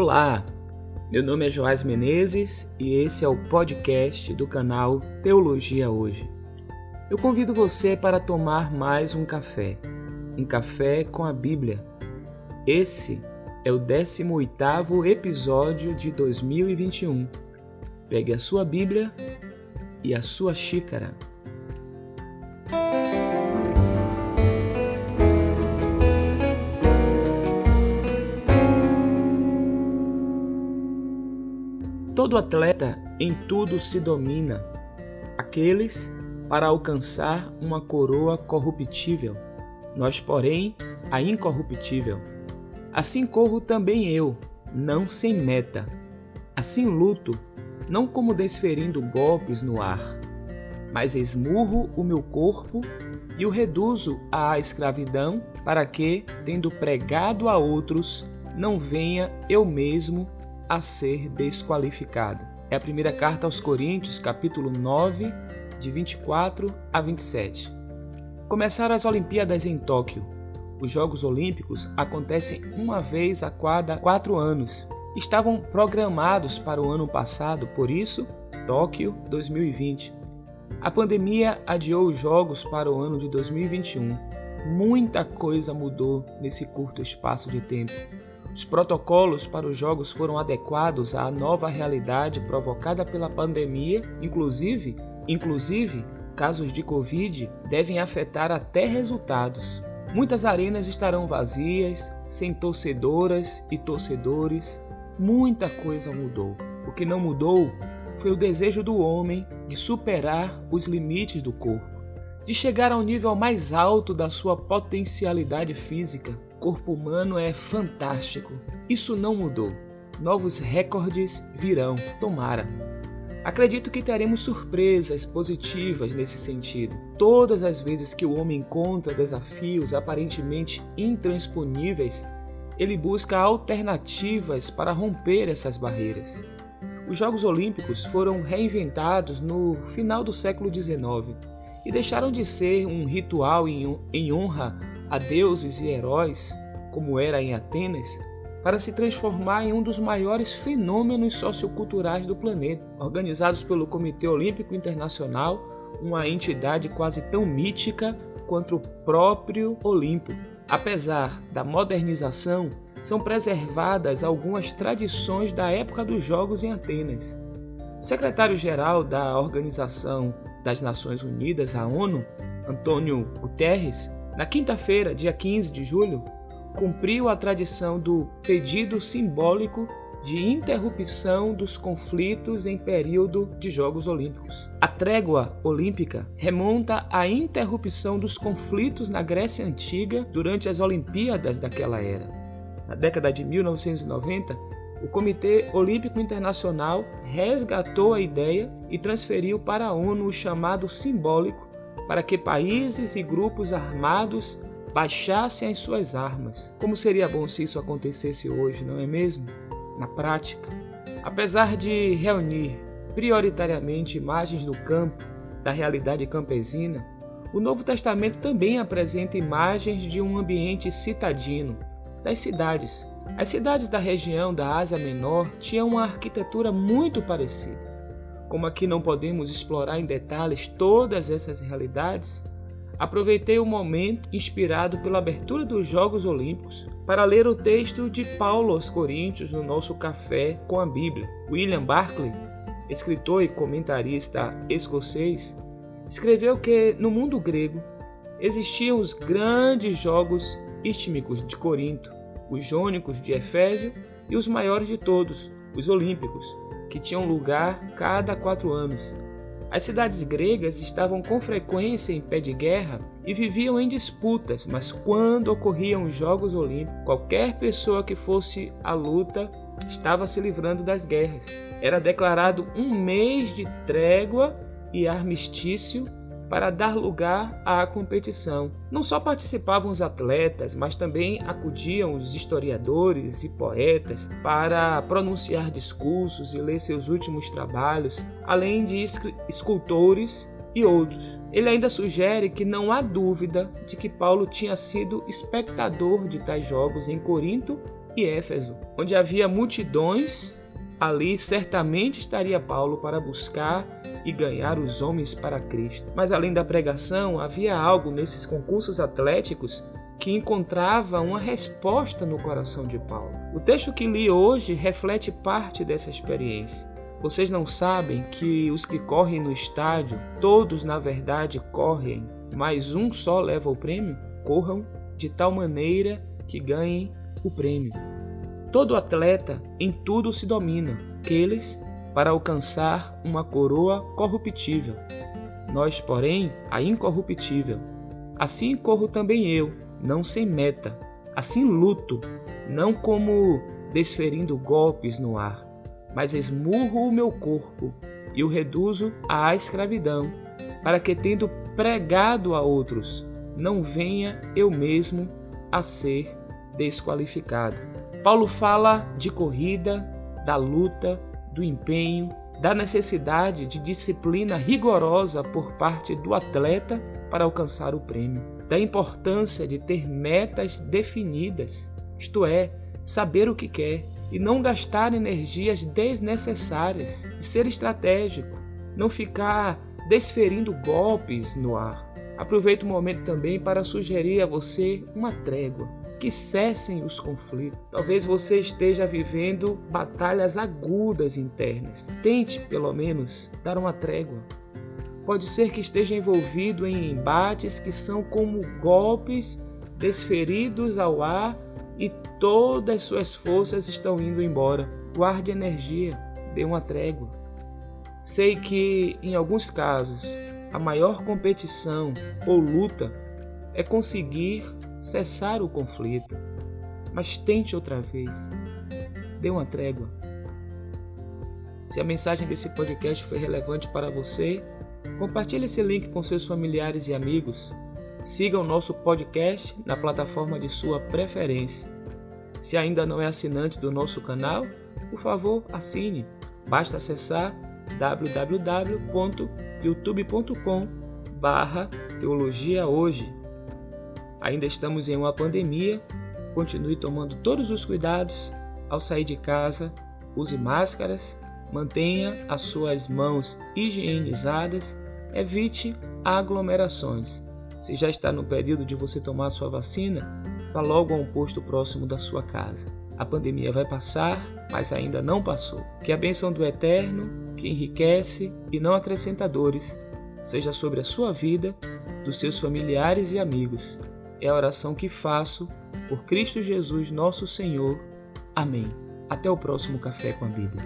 Olá, meu nome é Joás Menezes e esse é o podcast do canal Teologia Hoje. Eu convido você para tomar mais um café, um café com a Bíblia. Esse é o 18º episódio de 2021. Pegue a sua Bíblia e a sua xícara. Todo atleta em tudo se domina, aqueles para alcançar uma coroa corruptível, nós, porém, a incorruptível. Assim corro também eu, não sem meta. Assim luto, não como desferindo golpes no ar, mas esmurro o meu corpo e o reduzo à escravidão, para que, tendo pregado a outros, não venha eu mesmo a ser desqualificado. É a primeira carta aos Coríntios, capítulo 9, de 24 a 27. Começaram as Olimpíadas em Tóquio. Os Jogos Olímpicos acontecem uma vez a cada quatro anos. Estavam programados para o ano passado, por isso, Tóquio 2020. A pandemia adiou os Jogos para o ano de 2021. Muita coisa mudou nesse curto espaço de tempo. Os protocolos para os jogos foram adequados à nova realidade provocada pela pandemia, inclusive, inclusive, casos de Covid devem afetar até resultados. Muitas arenas estarão vazias, sem torcedoras e torcedores. Muita coisa mudou. O que não mudou foi o desejo do homem de superar os limites do corpo, de chegar ao nível mais alto da sua potencialidade física corpo humano é fantástico. Isso não mudou. Novos recordes virão, tomara. Acredito que teremos surpresas positivas nesse sentido. Todas as vezes que o homem encontra desafios aparentemente intransponíveis, ele busca alternativas para romper essas barreiras. Os Jogos Olímpicos foram reinventados no final do século XIX e deixaram de ser um ritual em honra a deuses e heróis, como era em Atenas, para se transformar em um dos maiores fenômenos socioculturais do planeta, organizados pelo Comitê Olímpico Internacional, uma entidade quase tão mítica quanto o próprio Olimpo. Apesar da modernização, são preservadas algumas tradições da época dos Jogos em Atenas. O secretário-geral da Organização das Nações Unidas, a ONU, Antônio Guterres, na quinta-feira, dia 15 de julho, cumpriu a tradição do pedido simbólico de interrupção dos conflitos em período de Jogos Olímpicos. A trégua olímpica remonta à interrupção dos conflitos na Grécia Antiga durante as Olimpíadas daquela era. Na década de 1990, o Comitê Olímpico Internacional resgatou a ideia e transferiu para a ONU o chamado simbólico para que países e grupos armados baixassem as suas armas. Como seria bom se isso acontecesse hoje, não é mesmo? Na prática, apesar de reunir prioritariamente imagens do campo, da realidade campesina, o Novo Testamento também apresenta imagens de um ambiente citadino, das cidades. As cidades da região da Ásia Menor tinham uma arquitetura muito parecida. Como aqui não podemos explorar em detalhes todas essas realidades, aproveitei o momento inspirado pela abertura dos Jogos Olímpicos para ler o texto de Paulo aos Coríntios no nosso café com a Bíblia. William Barclay, escritor e comentarista escocês, escreveu que no mundo grego existiam os grandes jogos istmicos de Corinto, os jônicos de Efésio e os maiores de todos, os olímpicos, que tinham lugar cada quatro anos. As cidades gregas estavam com frequência em pé de guerra e viviam em disputas, mas quando ocorriam os Jogos Olímpicos, qualquer pessoa que fosse à luta estava se livrando das guerras. Era declarado um mês de trégua e armistício para dar lugar à competição. Não só participavam os atletas, mas também acudiam os historiadores e poetas para pronunciar discursos e ler seus últimos trabalhos, além de escultores e outros. Ele ainda sugere que não há dúvida de que Paulo tinha sido espectador de tais jogos em Corinto e Éfeso, onde havia multidões. Ali certamente estaria Paulo para buscar e ganhar os homens para Cristo. Mas além da pregação, havia algo nesses concursos atléticos que encontrava uma resposta no coração de Paulo. O texto que li hoje reflete parte dessa experiência. Vocês não sabem que os que correm no estádio, todos na verdade correm, mas um só leva o prêmio? Corram de tal maneira que ganhem o prêmio. Todo atleta em tudo se domina, aqueles para alcançar uma coroa corruptível. Nós, porém, a incorruptível. Assim corro também eu, não sem meta. Assim luto, não como desferindo golpes no ar, mas esmurro o meu corpo e o reduzo à escravidão, para que, tendo pregado a outros, não venha eu mesmo a ser desqualificado. Paulo fala de corrida, da luta, do empenho, da necessidade de disciplina rigorosa por parte do atleta para alcançar o prêmio, da importância de ter metas definidas, isto é, saber o que quer e não gastar energias desnecessárias, de ser estratégico, não ficar desferindo golpes no ar. Aproveito o momento também para sugerir a você uma trégua que cessem os conflitos. Talvez você esteja vivendo batalhas agudas internas. Tente, pelo menos, dar uma trégua. Pode ser que esteja envolvido em embates que são como golpes desferidos ao ar e todas as suas forças estão indo embora. Guarde energia, dê uma trégua. Sei que, em alguns casos, a maior competição ou luta é conseguir cessar o conflito, mas tente outra vez. Dê uma trégua. Se a mensagem desse podcast foi relevante para você, compartilhe esse link com seus familiares e amigos. Siga o nosso podcast na plataforma de sua preferência. Se ainda não é assinante do nosso canal, por favor, assine. Basta acessar www.youtube.com/teologia hoje Ainda estamos em uma pandemia, continue tomando todos os cuidados ao sair de casa, use máscaras, mantenha as suas mãos higienizadas, evite aglomerações. Se já está no período de você tomar sua vacina, vá logo a um posto próximo da sua casa. A pandemia vai passar, mas ainda não passou. Que a bênção do Eterno, que enriquece e não acrescenta dores, seja sobre a sua vida, dos seus familiares e amigos é a oração que faço por Cristo Jesus, nosso Senhor. Amém. Até o próximo Café com a Bíblia.